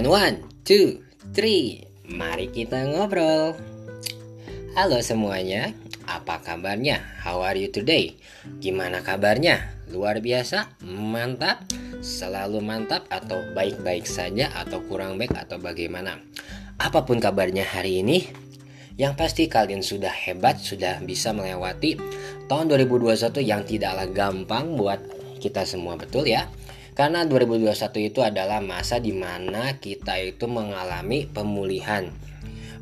And one, two, three, mari kita ngobrol. Halo semuanya, apa kabarnya? How are you today? Gimana kabarnya? Luar biasa? Mantap? Selalu mantap atau baik-baik saja atau kurang baik atau bagaimana? Apa pun kabarnya hari ini, yang pasti kalian sudah hebat, sudah bisa melewati tahun 2021 yang tidaklah gampang buat kita semua betul ya. Karena 2021 itu adalah masa di mana kita itu mengalami pemulihan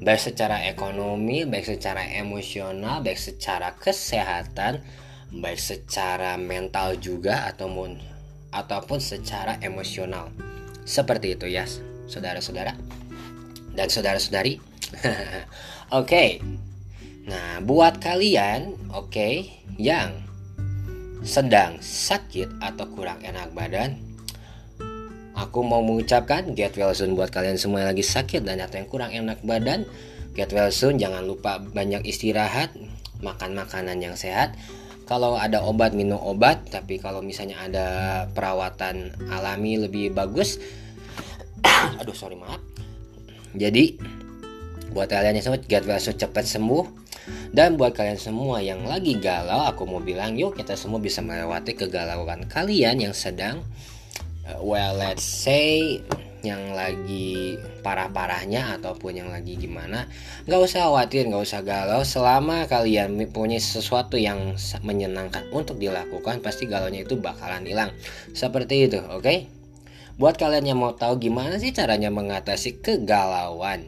baik secara ekonomi, baik secara emosional, baik secara kesehatan, baik secara mental juga ataupun ataupun secara emosional. Seperti itu ya, saudara-saudara dan saudara-saudari. oke. Okay. Nah, buat kalian, oke, okay, yang sedang sakit atau kurang enak badan, Aku mau mengucapkan get well soon buat kalian semua yang lagi sakit dan atau yang kurang enak badan. Get well soon, jangan lupa banyak istirahat, makan makanan yang sehat. Kalau ada obat minum obat, tapi kalau misalnya ada perawatan alami lebih bagus. Aduh sorry maaf. Jadi buat kalian yang semua get well soon cepat sembuh. Dan buat kalian semua yang lagi galau, aku mau bilang yuk kita semua bisa melewati kegalauan kalian yang sedang well let's say yang lagi parah-parahnya ataupun yang lagi gimana nggak usah khawatir nggak usah galau selama kalian punya sesuatu yang menyenangkan untuk dilakukan pasti galaunya itu bakalan hilang seperti itu oke okay? buat kalian yang mau tahu gimana sih caranya mengatasi kegalauan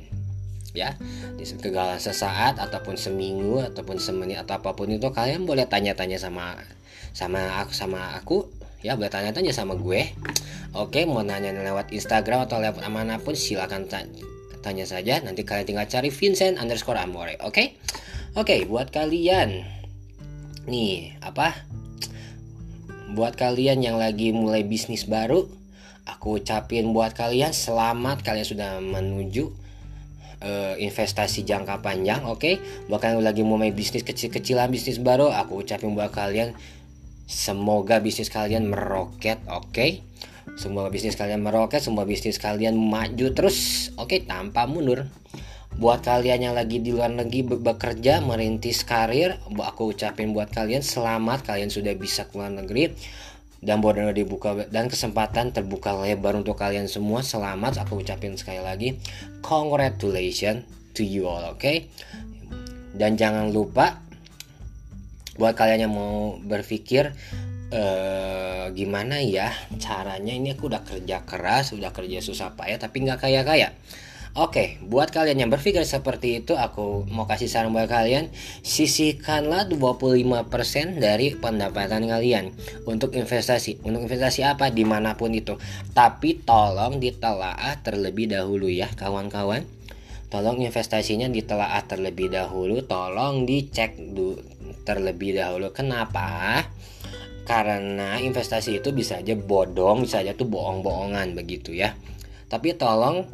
ya di kegalauan sesaat ataupun seminggu ataupun semenit atau apa pun itu kalian boleh tanya-tanya sama sama aku sama aku ya boleh tanya-tanya sama gue. Oke mau nanya lewat Instagram atau lewat pun silakan tanya saja. Nanti kalian tinggal cari Vincent underscore Amore oke? Oke buat kalian. Nih apa? Buat kalian yang lagi mulai bisnis baru aku ucapin buat kalian selamat kalian sudah menuju uh, investasi jangka panjang oke? Okay? bahkan lagi mulai bisnis kecil-kecilan bisnis baru aku ucapin buat kalian Semoga bisnis kalian meroket, oke? Okay? Semoga bisnis kalian meroket, semua bisnis kalian maju terus, oke, okay? tanpa mundur. Buat kalian yang lagi di luar negeri bekerja, merintis karir, aku ucapin buat kalian selamat kalian sudah bisa ke luar negeri dan border dibuka dan kesempatan terbuka lebar untuk kalian semua. Selamat aku ucapin sekali lagi. Congratulations to you all, oke? Okay? Dan jangan lupa buat kalian yang mau berpikir uh, gimana ya caranya ini aku udah kerja keras udah kerja susah payah tapi nggak kaya kaya Oke, buat kalian yang berpikir seperti itu, aku mau kasih saran buat kalian, sisihkanlah 25% dari pendapatan kalian untuk investasi. Untuk investasi apa? Di mana pun itu. Tapi tolong ditelaah terlebih dahulu ya, kawan-kawan. Tolong investasinya ditelaah terlebih dahulu, tolong dicek dulu terlebih dahulu. Kenapa? Karena investasi itu bisa aja bodong, bisa aja tuh bohong-bohongan begitu ya. Tapi tolong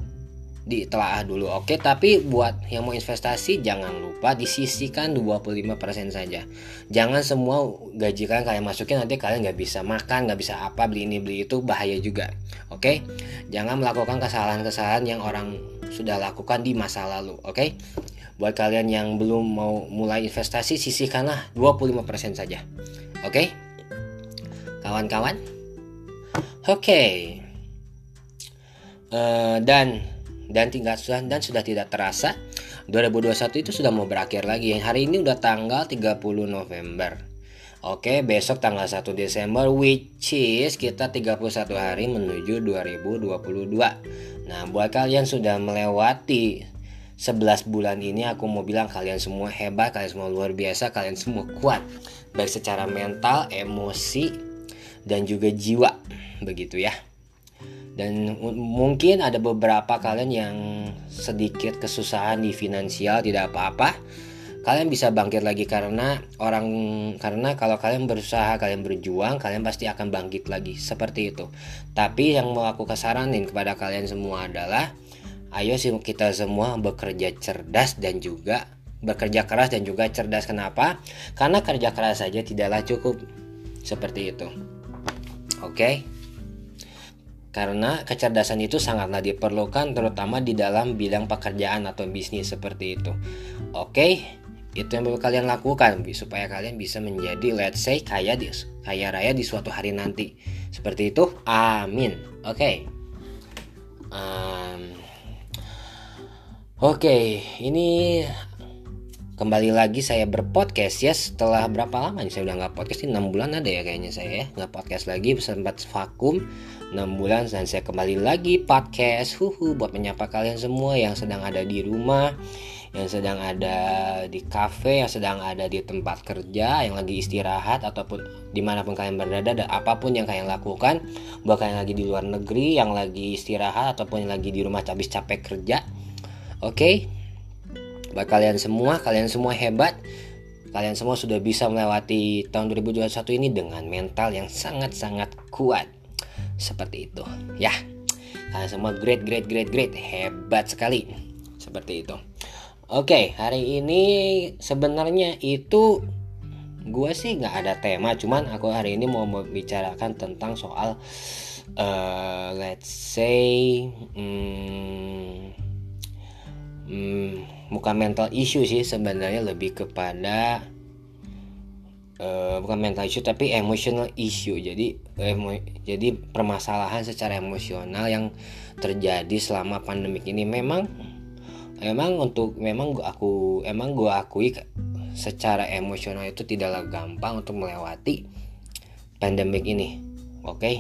ditelaah dulu. Oke, tapi buat yang mau investasi jangan lupa disisihkan 25% saja. Jangan semua gaji kalian kalian masukin nanti kalian nggak bisa makan, nggak bisa apa beli ini beli itu bahaya juga. Oke, jangan melakukan kesalahan-kesalahan yang orang sudah lakukan di masa lalu. Oke, Buat kalian yang belum mau mulai investasi, sisihkanlah 25% saja. Oke? Okay? Kawan-kawan? Oke. Okay. Uh, eh, dan dan tinggal sudah dan sudah tidak terasa 2021 itu sudah mau berakhir lagi. Hari ini udah tanggal 30 November. Oke, besok tanggal 1 Desember which is kita 31 hari menuju 2022. Nah, buat kalian sudah melewati 11 bulan ini aku mau bilang kalian semua hebat, kalian semua luar biasa, kalian semua kuat baik secara mental, emosi dan juga jiwa begitu ya. Dan mungkin ada beberapa kalian yang sedikit kesusahan di finansial tidak apa-apa. Kalian bisa bangkit lagi karena orang karena kalau kalian berusaha, kalian berjuang, kalian pasti akan bangkit lagi seperti itu. Tapi yang mau aku kesaranin kepada kalian semua adalah ayo sih kita semua bekerja cerdas dan juga bekerja keras dan juga cerdas kenapa karena kerja keras saja tidaklah cukup seperti itu oke okay? karena kecerdasan itu sangatlah diperlukan terutama di dalam bidang pekerjaan atau bisnis seperti itu. Oke, itu yang perlu kalian lakukan supaya kalian bisa menjadi let's say kaya di kaya raya di suatu hari nanti. Seperti itu. Amin. Oke. Um, Oke, ini kembali lagi saya berpodcast. Ya setelah berapa lama nih saya udah nggak podcast? Ini 6 bulan ada ya kayaknya saya ya. Nggak podcast lagi sempat vakum. 6 bulan dan saya kembali lagi podcast. Huhu buat menyapa kalian semua yang sedang ada di rumah yang sedang ada di cafe yang sedang ada di tempat kerja yang lagi istirahat ataupun di mana pun kalian berada dan apa pun yang kalian lakukan buat kalian lagi di luar negeri yang lagi istirahat ataupun yang lagi di rumah habis capek kerja Oke, okay? buat kalian semua, kalian semua hebat. Kalian semua sudah bisa melewati tahun 2021 ini dengan mental yang sangat-sangat kuat. Seperti itu, ya. Kalian semua great, great, great, great, hebat sekali. Seperti itu. Oke, okay, hari ini sebenarnya itu gue sih nggak ada tema, cuman aku hari ini mau membicarakan tentang soal uh, let's say hmm, hmm, bukan mental issue sih sebenarnya lebih kepada uh, bukan mental issue tapi emotional issue. Jadi emo, jadi permasalahan secara emosional yang terjadi selama pandemik ini. Memang memang untuk memang aku emang gue akui secara emosional itu tidaklah gampang untuk melewati pandemik ini. Oke? Okay?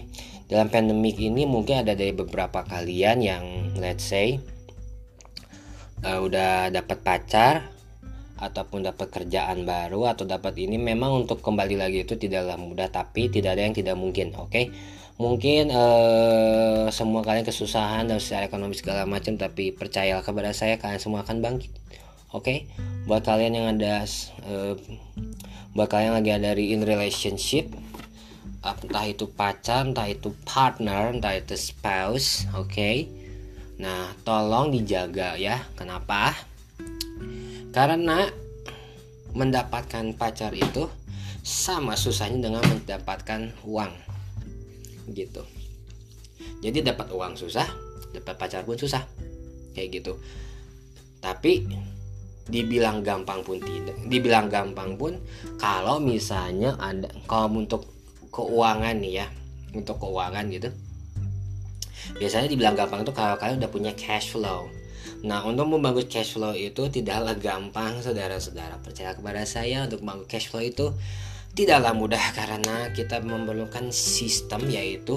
dalam pandemik ini mungkin ada dari beberapa kalian yang let's say uh, udah dapat pacar ataupun dapat kerjaan baru atau dapat ini memang untuk kembali lagi itu tidaklah mudah tapi tidak ada yang tidak mungkin oke okay? mungkin uh, semua kalian kesusahan dan secara ekonomi segala macam tapi percayalah kepada saya kalian semua akan bangkit oke okay? buat kalian yang ada uh, buat kalian lagi ada in relationship entah itu pacar entah itu partner entah itu spouse oke okay? Nah, tolong dijaga ya. Kenapa? Karena mendapatkan pacar itu sama susahnya dengan mendapatkan uang. Gitu. Jadi dapat uang susah, dapat pacar pun susah. Kayak gitu. Tapi dibilang gampang pun tidak. Dibilang gampang pun kalau misalnya ada kalau untuk keuangan nih ya, untuk keuangan gitu biasanya dibilang gampang itu kalau kalian udah punya cash flow. Nah, untuk membangun cash flow itu tidaklah gampang, saudara-saudara. Percaya kepada saya, untuk membangun cash flow itu tidaklah mudah karena kita memerlukan sistem yaitu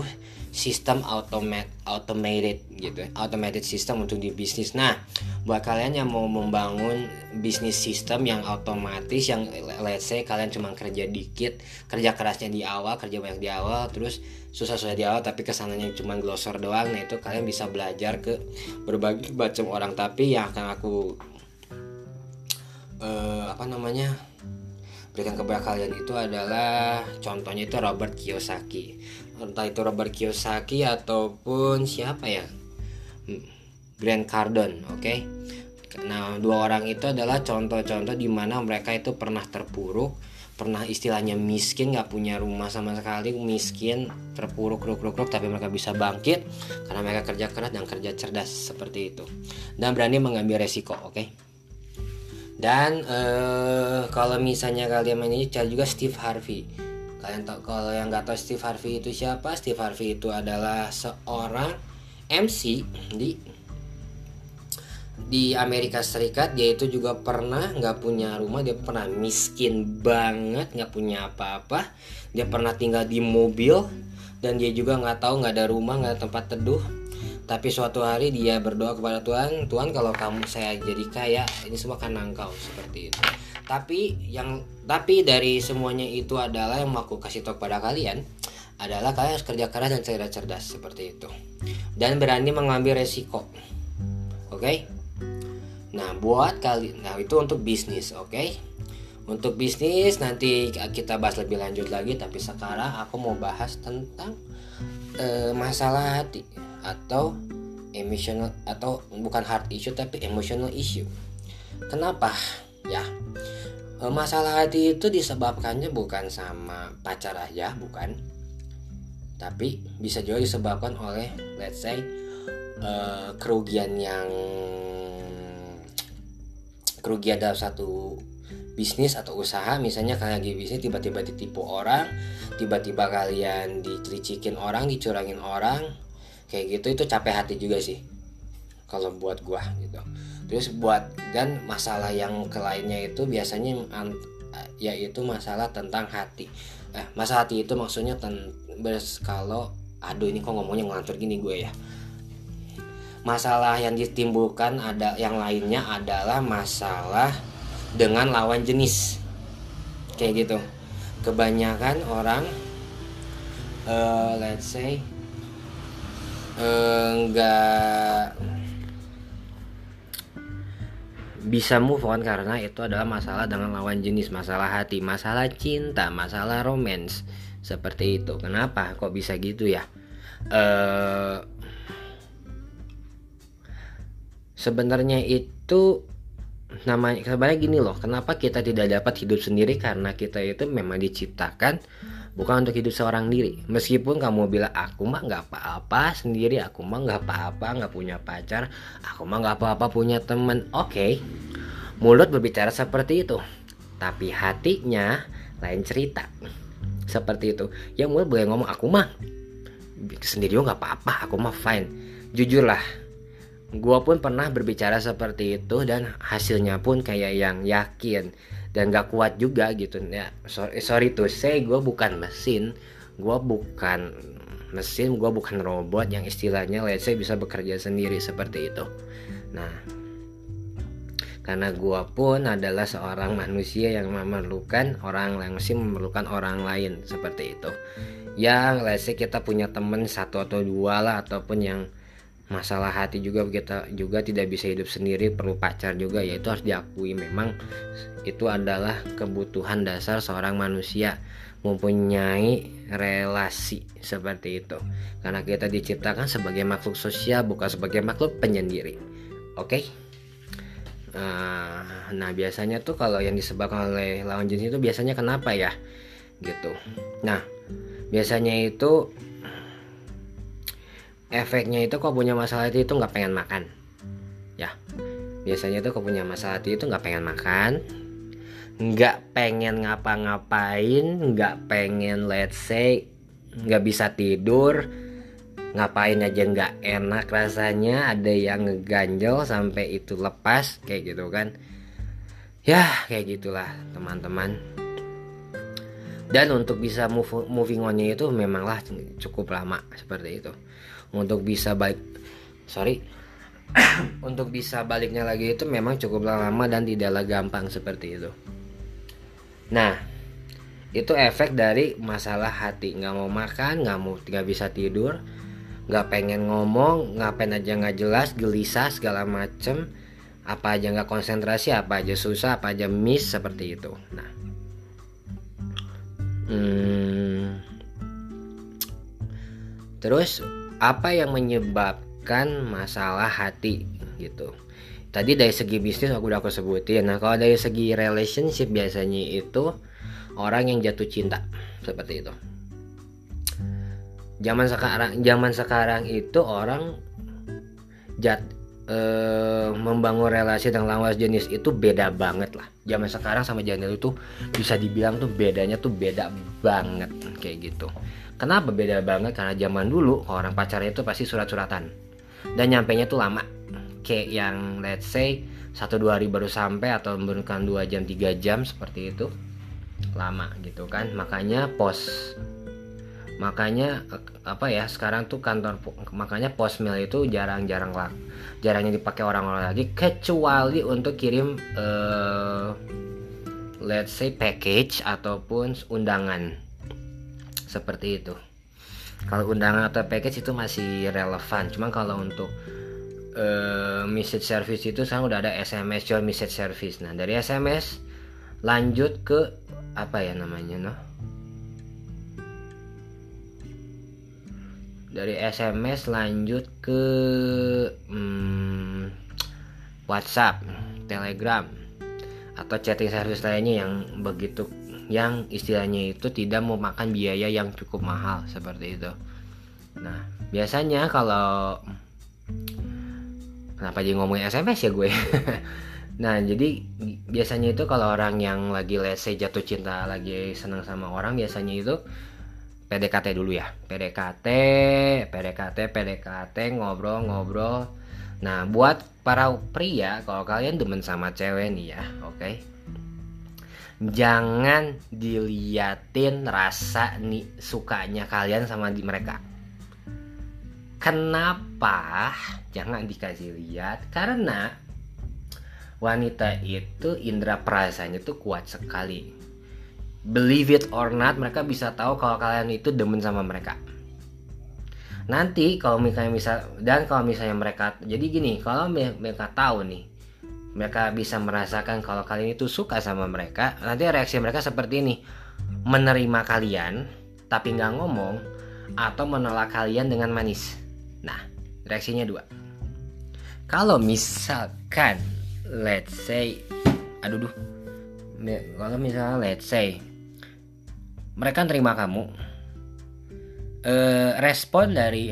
sistem automat automated gitu automated system untuk di bisnis. Nah buat kalian yang mau membangun bisnis sistem yang otomatis yang let's say kalian cuma kerja dikit kerja kerasnya di awal kerja banyak di awal terus susah-susah di awal tapi ke sananya cuma glosor doang nah itu kalian bisa belajar ke berbagai macam orang. Tapi yang akan aku uh, apa namanya berikan kepada kalian itu adalah contohnya itu Robert Kiyosaki. Entah itu Robert Kiyosaki ataupun siapa ya? Hmm, Grant Cardone oke? Okay? nah dua orang itu adalah contoh-contoh di mana mereka itu pernah terpuruk pernah istilahnya miskin nggak punya rumah sama sekali miskin terpuruk ruk ruk ruk tapi mereka bisa bangkit karena mereka kerja keras dan kerja cerdas seperti itu. Dan berani mengambil resiko oke? Okay? dan uh, kalau misalnya kalian ini cari juga Steve Harvey. Kalian tahu kalau yang nggak tahu Steve Harvey itu siapa? Steve Harvey itu adalah seorang MC di di Amerika Serikat dia itu juga pernah nggak punya rumah dia pernah miskin banget nggak punya apa-apa. Dia pernah tinggal di mobil dan dia juga nggak tahu nggak ada rumah nggak ada tempat teduh. Tapi suatu hari dia berdoa kepada Tuhan Tuhan kalau kamu saya jadi kaya ini semua karena engkau seperti itu. Tapi yang tapi dari semuanya itu adalah yang mau aku kasih tahu kepada kalian adalah kalian harus kerja keras dan cerdas-cerdas seperti itu. Dan berani mengambil resiko oke? okay? Nah buat kali nah itu untuk bisnis oke? Okay? untuk bisnis nanti kita bahas lebih lanjut lagi tapi sekarang aku mau bahas tentang uh, masalah hati atau emotional atau bukan heart issue tapi emotional issue. Kenapa? Ya Eh, masalah hati itu disebabkannya bukan sama pacar aja bukan. Tapi bisa juga disebabkan oleh let's say uh, kerugian yang kerugian dalam satu bisnis atau usaha misalnya kalian lagi bisnis tiba-tiba ditipu orang tiba-tiba kalian dicelicikin orang dicurangin orang kayak gitu itu capek hati juga sih. Kalau buat gua gitu. Terus buat dan masalah yang kelainnya itu biasanya yaitu masalah tentang hati. Eh masalah hati itu maksudnya ten, kalau aduh ini kok ngomongnya ngelantur gini gue ya masalah yang ditimbulkan ada yang lainnya adalah masalah dengan lawan jenis. Kayak gitu. Kebanyakan orang uh, let's say enggak uh, bisa move on karena itu adalah masalah dengan lawan jenis, masalah hati, masalah cinta, masalah romance. Seperti itu. Kenapa? Kok bisa gitu ya? Uh, sebenarnya itu namanya sebenarnya gini loh kenapa kita tidak dapat hidup sendiri? Karena kita itu memang diciptakan bukan untuk hidup seorang diri. Meskipun kamu bilang aku mah nggak apa-apa sendiri aku mah nggak apa-apa nggak punya pacar aku mah nggak apa-apa punya temen oke okay. mulut berbicara seperti itu tapi hatinya lain cerita seperti itu. Ya mulut boleh ngomong aku mah sendiri nggak apa-apa aku mah fine. Jujurlah Gua pun pernah berbicara seperti itu dan hasilnya pun kayak yang yakin dan gak kuat juga gitu. Ya sorry, sorry tuh say gue bukan mesin. Gue bukan mesin gue bukan robot yang istilahnya let's say bisa bekerja sendiri seperti itu. Nah karena gue pun adalah seorang manusia yang memerlukan orang lain masih memerlukan orang lain seperti itu. Yang let's say kita punya temen satu atau dua lah ataupun yang masalah hati juga kita juga tidak bisa hidup sendiri perlu pacar juga yaitu harus diakui. Memang itu adalah kebutuhan dasar seorang manusia mempunyai relasi seperti itu. Karena kita diciptakan sebagai makhluk sosial bukan sebagai makhluk penyendiri. Oke? Okay? nah, nah biasanya tuh kalau yang disebabkan oleh lawan jenis itu biasanya kenapa ya? Gitu. Nah biasanya itu efeknya itu kok punya masalah hati itu nggak pengen makan. Ya biasanya tuh kok punya masalah hati itu nggak pengen makan nggak pengen ngapa-ngapain nggak pengen let's say nggak bisa tidur ngapain aja nggak enak rasanya ada yang ngeganjel sampai itu lepas kayak gitu kan. Ya kayak gitulah teman-teman. Dan untuk bisa move, moving onnya itu memanglah cukup lama seperti itu untuk bisa balik sorry. Untuk bisa baliknya lagi itu memang cukup lama dan tidaklah gampang seperti itu. Nah itu efek dari masalah hati. Nggak mau makan nggak mau nggak bisa tidur nggak pengen ngomong ngapain aja nggak jelas gelisah segala macem. Apa aja nggak konsentrasi apa aja susah apa aja miss seperti itu. Nah. Hmm, terus apa yang menyebabkan masalah hati gitu. Tadi dari segi bisnis aku udah aku sebutin. Nah kalau dari segi relationship biasanya itu orang yang jatuh cinta seperti itu. Zaman sekarang zaman sekarang itu orang jat eh, membangun relasi dengan lawan jenis itu beda banget lah. Zaman sekarang sama zaman tuh bisa dibilang tuh bedanya tuh beda banget kayak gitu Kenapa beda banget? Karena zaman dulu orang pacarnya itu pasti surat-suratan dan nyampe nya tuh lama. Kayak yang let's say satu dua hari baru sampai atau memberikan dua jam tiga jam seperti itu lama gitu kan makanya pos makanya apa ya sekarang tuh kantor makanya pos mail itu jarang-jarang lah jarangnya dipakai orang-orang lagi kecuali untuk kirim uh, let's say package ataupun undangan seperti itu. Kalau undangan atau package itu masih relevan. Cuma kalau untuk uh, message service itu sekarang udah ada SMS jual message service. Nah dari SMS lanjut ke apa ya namanya no dari SMS lanjut ke hmm, WhatsApp Telegram atau chatting service lainnya yang begitu yang istilahnya itu tidak memakan biaya yang cukup mahal seperti itu. Nah biasanya kalau kenapa jadi ngomongin SMS ya gue? Nah jadi biasanya itu kalau orang yang lagi say jatuh cinta lagi senang sama orang biasanya itu PDKT dulu ya. PDKT PDKT PDKT ngobrol-ngobrol nah buat para pria kalau kalian demen sama cewek nih ya oke? okay? Jangan diliatin rasa nih sukanya kalian sama di mereka. Kenapa? Jangan dikasih lihat. Karena wanita itu indera perasanya tuh kuat sekali. Believe it or not mereka bisa tahu kalau kalian itu demen sama mereka. Nanti kalau misalnya misal dan kalau misalnya mereka jadi gini kalau mereka tahu nih mereka bisa merasakan kalau kalian itu suka sama mereka nanti reaksi mereka seperti ini. Menerima kalian tapi nggak ngomong atau menolak kalian dengan manis. Nah reaksinya dua. Kalau misalkan let's say aduh duh. Kalau misalnya let's say mereka terima kamu eh, respon dari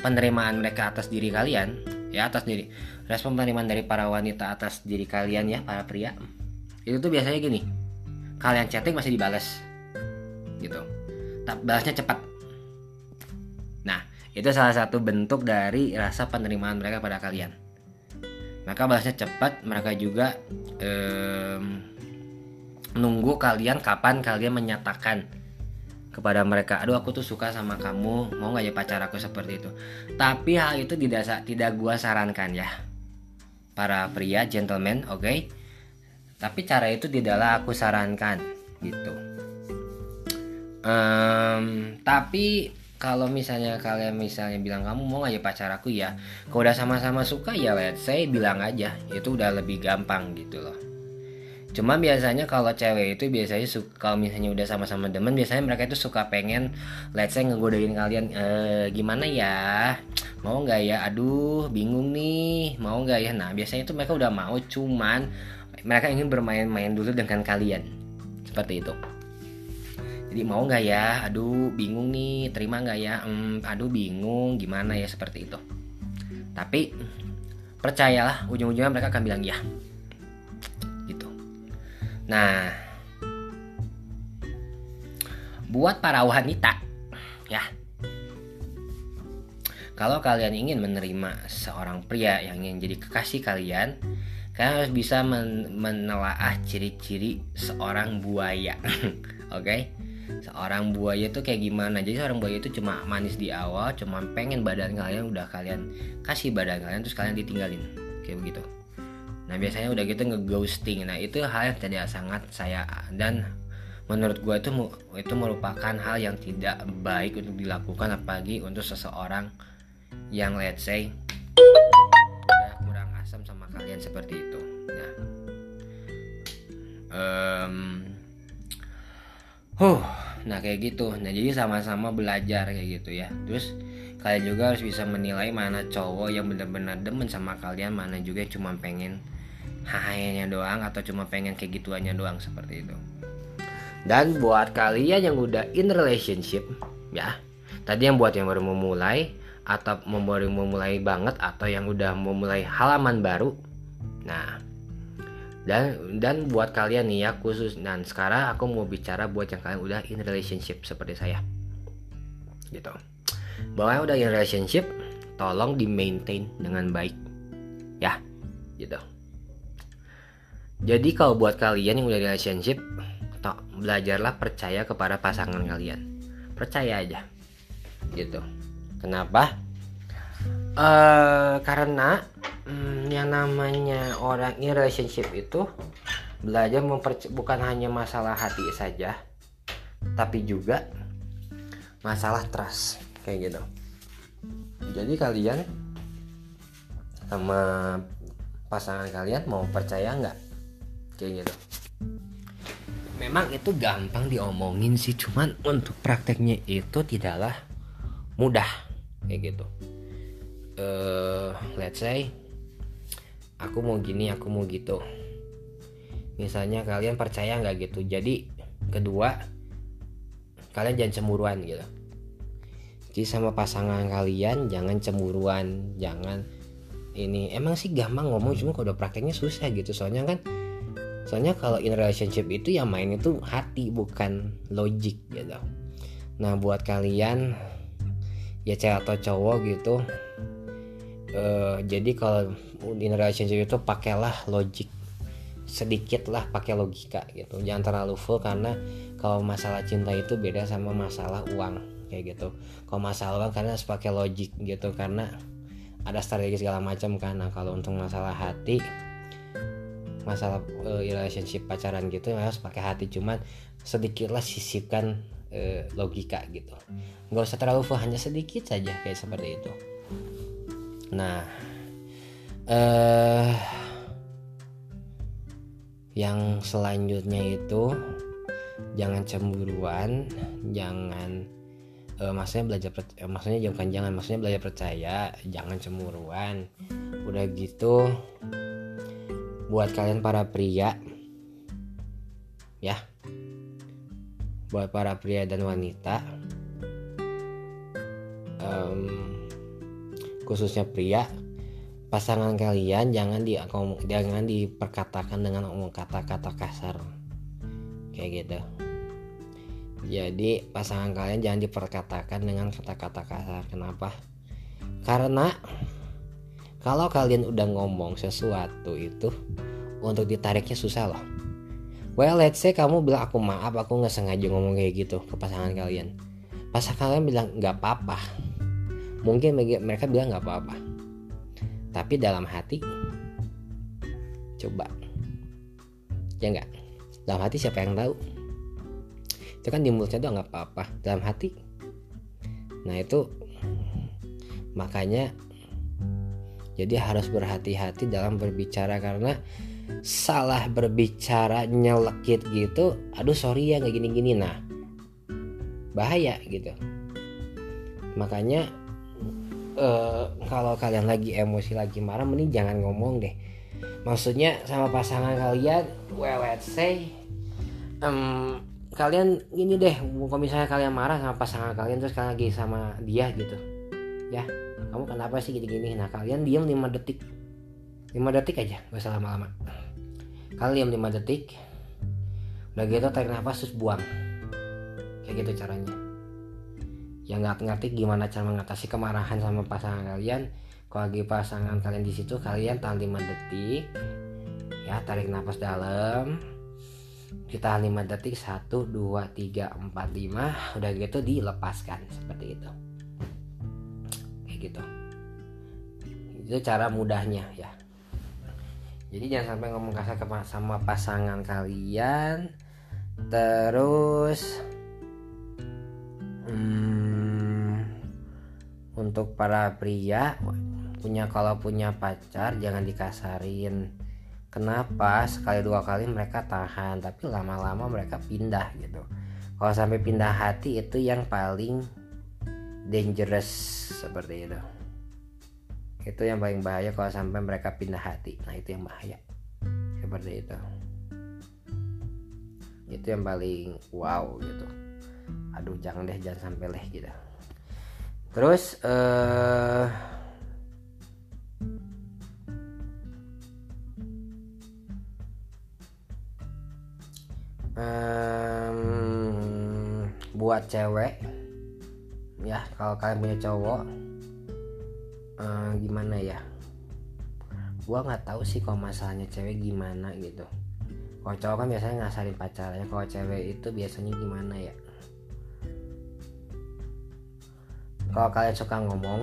penerimaan mereka atas diri kalian ya atas diri. Respon penerimaan dari para wanita atas diri kalian ya para pria. Itu tuh biasanya gini kalian chatting masih dibalas gitu. Tapi balasnya cepat. Nah itu salah satu bentuk dari rasa penerimaan mereka pada kalian. Maka balasnya cepat mereka juga um, nunggu kalian kapan kalian menyatakan kepada mereka aduh aku tuh suka sama kamu mau nggak ya pacar aku seperti itu? Tapi hal itu tidak tidak gua sarankan ya. Para pria gentleman oke? Okay? tapi cara itu tidaklah aku sarankan gitu. Um, tapi kalau misalnya kalian misalnya bilang kamu mau aja pacar aku? Ya kalau udah sama-sama suka ya let's say bilang aja itu udah lebih gampang gitu loh Cuma biasanya kalau cewek itu biasanya suka kalau misalnya udah sama-sama demen biasanya mereka itu suka pengen let's say ngegodain kalian. E, gimana ya? Mau nggak ya? Aduh bingung nih. Mau nggak ya? Nah biasanya itu mereka udah mau cuman mereka ingin bermain-main dulu dengan kalian. Seperti itu. Jadi mau nggak ya? Aduh bingung nih. Terima nggak ya? Hmm, aduh bingung. Gimana ya? Seperti itu. Tapi percayalah ujung-ujungnya mereka akan bilang ya Nah, buat para wanita, ya, kalau kalian ingin menerima seorang pria yang ingin jadi kekasih kalian, kalian harus bisa men menelaah ciri-ciri seorang buaya, oke? Okay? Seorang buaya itu kayak gimana? Jadi seorang buaya itu cuma manis di awal, cuma pengen badan kalian udah kalian kasih badan kalian terus kalian ditinggalin, kayak begitu. Nah biasanya udah gitu ngeghosting. Nah itu hal yang tidak sangat saya dan menurut gue itu itu merupakan hal yang tidak baik untuk dilakukan apalagi untuk seseorang yang let's say udah kurang asam sama kalian seperti itu. Nah, um, huh, nah kayak gitu. Nah jadi sama-sama belajar kayak gitu ya. Terus kalian juga harus bisa menilai mana cowok yang benar-benar demen sama kalian, mana juga cuma pengen hanya doang atau cuma pengen kayak gituannya doang seperti itu. Dan buat kalian yang udah in relationship ya tadi yang buat yang baru memulai atau baru memulai banget atau yang udah memulai halaman baru nah dan dan buat kalian nih ya khusus dan sekarang aku mau bicara buat yang kalian udah in relationship seperti saya gitu. Bahwa yang udah in relationship tolong di maintain dengan baik ya gitu jadi kalau buat kalian yang udah di relationship, tok, belajarlah percaya kepada pasangan kalian. Percaya aja. Gitu. Kenapa? Uh, karena um, yang namanya orang in relationship itu belajar bukan hanya masalah hati saja, tapi juga masalah trust kayak gitu. Jadi kalian sama pasangan kalian mau percaya nggak kayak gitu. Memang itu gampang diomongin sih cuman untuk prakteknya itu tidaklah mudah kayak gitu. Uh, let's say aku mau gini aku mau gitu. Misalnya kalian percaya nggak gitu? Jadi kedua kalian jangan cemburuan gitu. Jadi sama pasangan kalian jangan cemburuan jangan ini. Emang sih gampang ngomong cuma kalau udah prakteknya susah gitu. Soalnya kan soalnya kalau in relationship itu yang main itu hati bukan logik gitu. Nah buat kalian ya cewek atau cowok gitu uh, jadi kalau in relationship itu pakailah logik sedikit lah pakai logika gitu. Jangan terlalu full karena kalau masalah cinta itu beda sama masalah uang kayak gitu. Kalau masalah kan karena harus pakai logik gitu karena ada strategi segala macam kan. Nah kalau untuk masalah hati masalah uh, relationship pacaran gitu harus pakai hati cuman sedikitlah sisipkan uh, logika gitu. Nggak usah terlalu full hanya sedikit saja kayak seperti itu. Nah uh, yang selanjutnya itu jangan cemburuan jangan uh, maksudnya belajar uh, maksudnya jangan jangan maksudnya belajar percaya jangan cemburuan. Udah gitu buat kalian para pria ya buat para pria dan wanita um, khususnya pria pasangan kalian jangan di jangan diperkatakan dengan omong kata-kata kasar kayak gitu jadi pasangan kalian jangan diperkatakan dengan kata-kata kasar. Kenapa? Karena kalau kalian udah ngomong sesuatu itu untuk ditariknya susah loh. Well, let's say kamu bilang aku maaf, aku nggak sengaja ngomong kayak gitu ke pasangan kalian. Pasangan kalian bilang nggak apa-apa. Mungkin mereka bilang nggak apa-apa. Tapi dalam hati, coba, ya nggak. Dalam hati siapa yang tahu? itu kan di mulutnya tuh nggak apa-apa dalam hati nah itu makanya jadi harus berhati-hati dalam berbicara karena salah berbicara nyelekit gitu aduh sorry ya nggak gini-gini. Nah bahaya gitu. Makanya uh, kalau kalian lagi emosi lagi marah mending jangan ngomong deh. Maksudnya sama pasangan kalian well let's say um, kalian ini deh kalau misalnya kalian marah sama pasangan kalian terus kalian lagi sama dia gitu ya kamu kenapa sih gini-gini? Nah kalian diam 5 detik. 5 detik aja gak usah lama-lama. Kalian diam 5 detik. Udah gitu tarik nafas terus buang. Kayak gitu caranya. Ya nggak ngerti gimana cara mengatasi kemarahan sama pasangan kalian. Kalau lagi pasangan kalian di situ kalian tahan 5 detik. Ya tarik nafas dalam. Kita 5 detik. 1 2 3 4 5 udah gitu dilepaskan. Seperti itu gitu. Itu cara mudahnya ya. Jadi jangan sampai ngomong kasar sama pasangan kalian terus hmm, untuk para pria punya kalau punya pacar jangan dikasarin. Kenapa? Sekali dua kali mereka tahan tapi lama-lama mereka pindah gitu. Kalau sampai pindah hati itu yang paling dangerous seperti itu. Itu yang paling bahaya kalau sampai mereka pindah hati. Nah itu yang bahaya. Seperti itu. Itu yang paling wow gitu. Aduh jangan deh jangan sampai leh gitu. Terus uh, um, buat cewek ya kalau kalian punya cowok um, gimana ya? Gua nggak tahu sih kalau masalahnya cewek gimana gitu. Kalau cowok kan biasanya ngasarin pacarnya kalau cewek itu biasanya gimana ya? Kalau kalian suka ngomong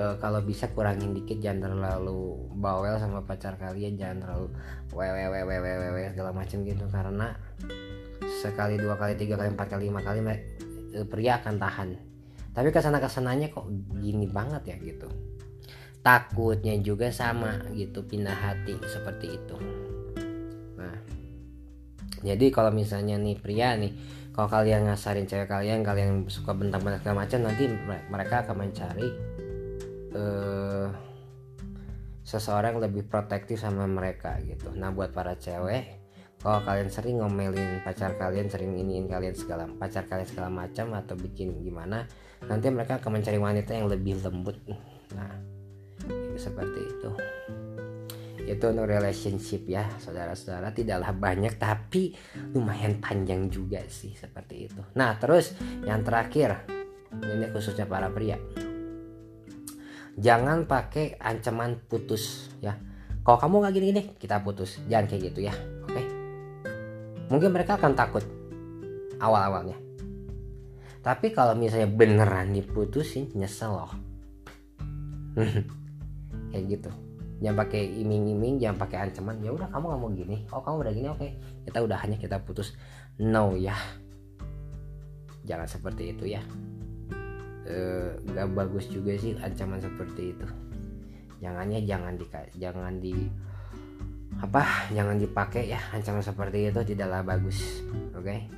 uh, kalau bisa kurangin dikit jangan terlalu bawel sama pacar kalian jangan terlalu wewe wewe wewe wewe segala macam gitu. Karena sekali dua kali tiga kali empat kali lima kali uh, pria akan tahan. Tapi ke sana ke sananya kok gini banget ya gitu. Takutnya juga sama gitu pindah hati seperti itu. Nah jadi kalau misalnya nih pria nih kalau kalian ngasarin cewek kalian kalian suka bentak-bentak segala macam nanti mereka akan mencari uh, seseorang lebih protektif sama mereka gitu. Nah buat para cewek, kalau kalian sering ngomelin pacar kalian sering iniin kalian segala pacar kalian segala macam atau bikin gimana nanti mereka akan mencari wanita yang lebih lembut. Nah seperti itu. Itu no relationship ya saudara-saudara. Tidaklah banyak tapi lumayan panjang juga sih seperti itu. Nah terus yang terakhir ini khususnya para pria. Jangan pakai ancaman putus ya. Kalau kamu nggak gini-gini kita putus. Jangan kayak gitu ya? Mungkin mereka akan takut awal-awalnya. Tapi kalau misalnya beneran diputusin nyesel loh. Kayak gitu. Jangan pakai iming-iming jangan pakai ancaman. Ya udah kamu nggak mau gini. Oh kamu udah gini oke. Okay. kita udah hanya kita putus. No ya. Jangan seperti itu ya. E, gak bagus juga sih ancaman seperti itu. Jangannya jangan di jangan di apa jangan dipakai ya ancaman seperti itu tidaklah bagus oke okay?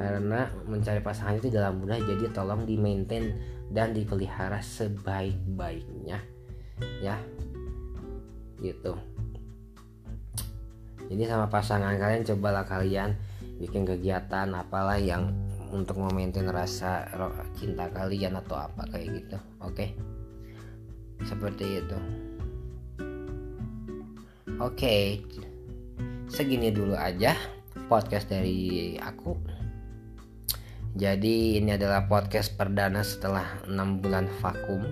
karena mencari pasangan itu dalam mudah jadi tolong di maintain dan dipelihara sebaik-baiknya ya gitu jadi sama pasangan kalian cobalah kalian bikin kegiatan apalah yang untuk memaintain rasa cinta kalian atau apa kayak gitu oke okay? seperti itu Oke, segini dulu aja podcast dari aku. Jadi ini adalah podcast perdana setelah enam bulan vakum.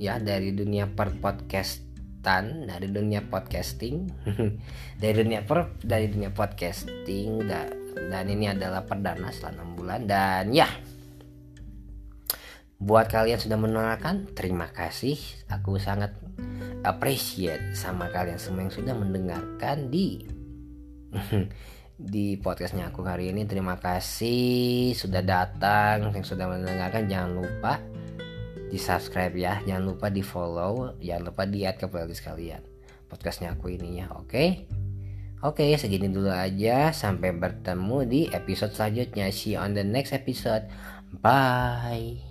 Ya dari dunia per podcastan, dari dunia podcasting, dari dunia per dari dunia podcasting dan, dan ini adalah perdana setelah enam bulan. Dan ya. Buat kalian sudah menonton terima kasih. Aku sangat appreciate sama kalian semua yang sudah mendengarkan di di podcastnya aku hari ini. Terima kasih sudah datang yang sudah mendengarkan. Jangan lupa di subscribe ya. Jangan lupa di follow. Jangan lupa di add ke playlist kalian. Podcastnya aku ini ya oke? Okay? Oke okay, segini dulu aja. Sampai bertemu di episode selanjutnya. See you on the next episode. Bye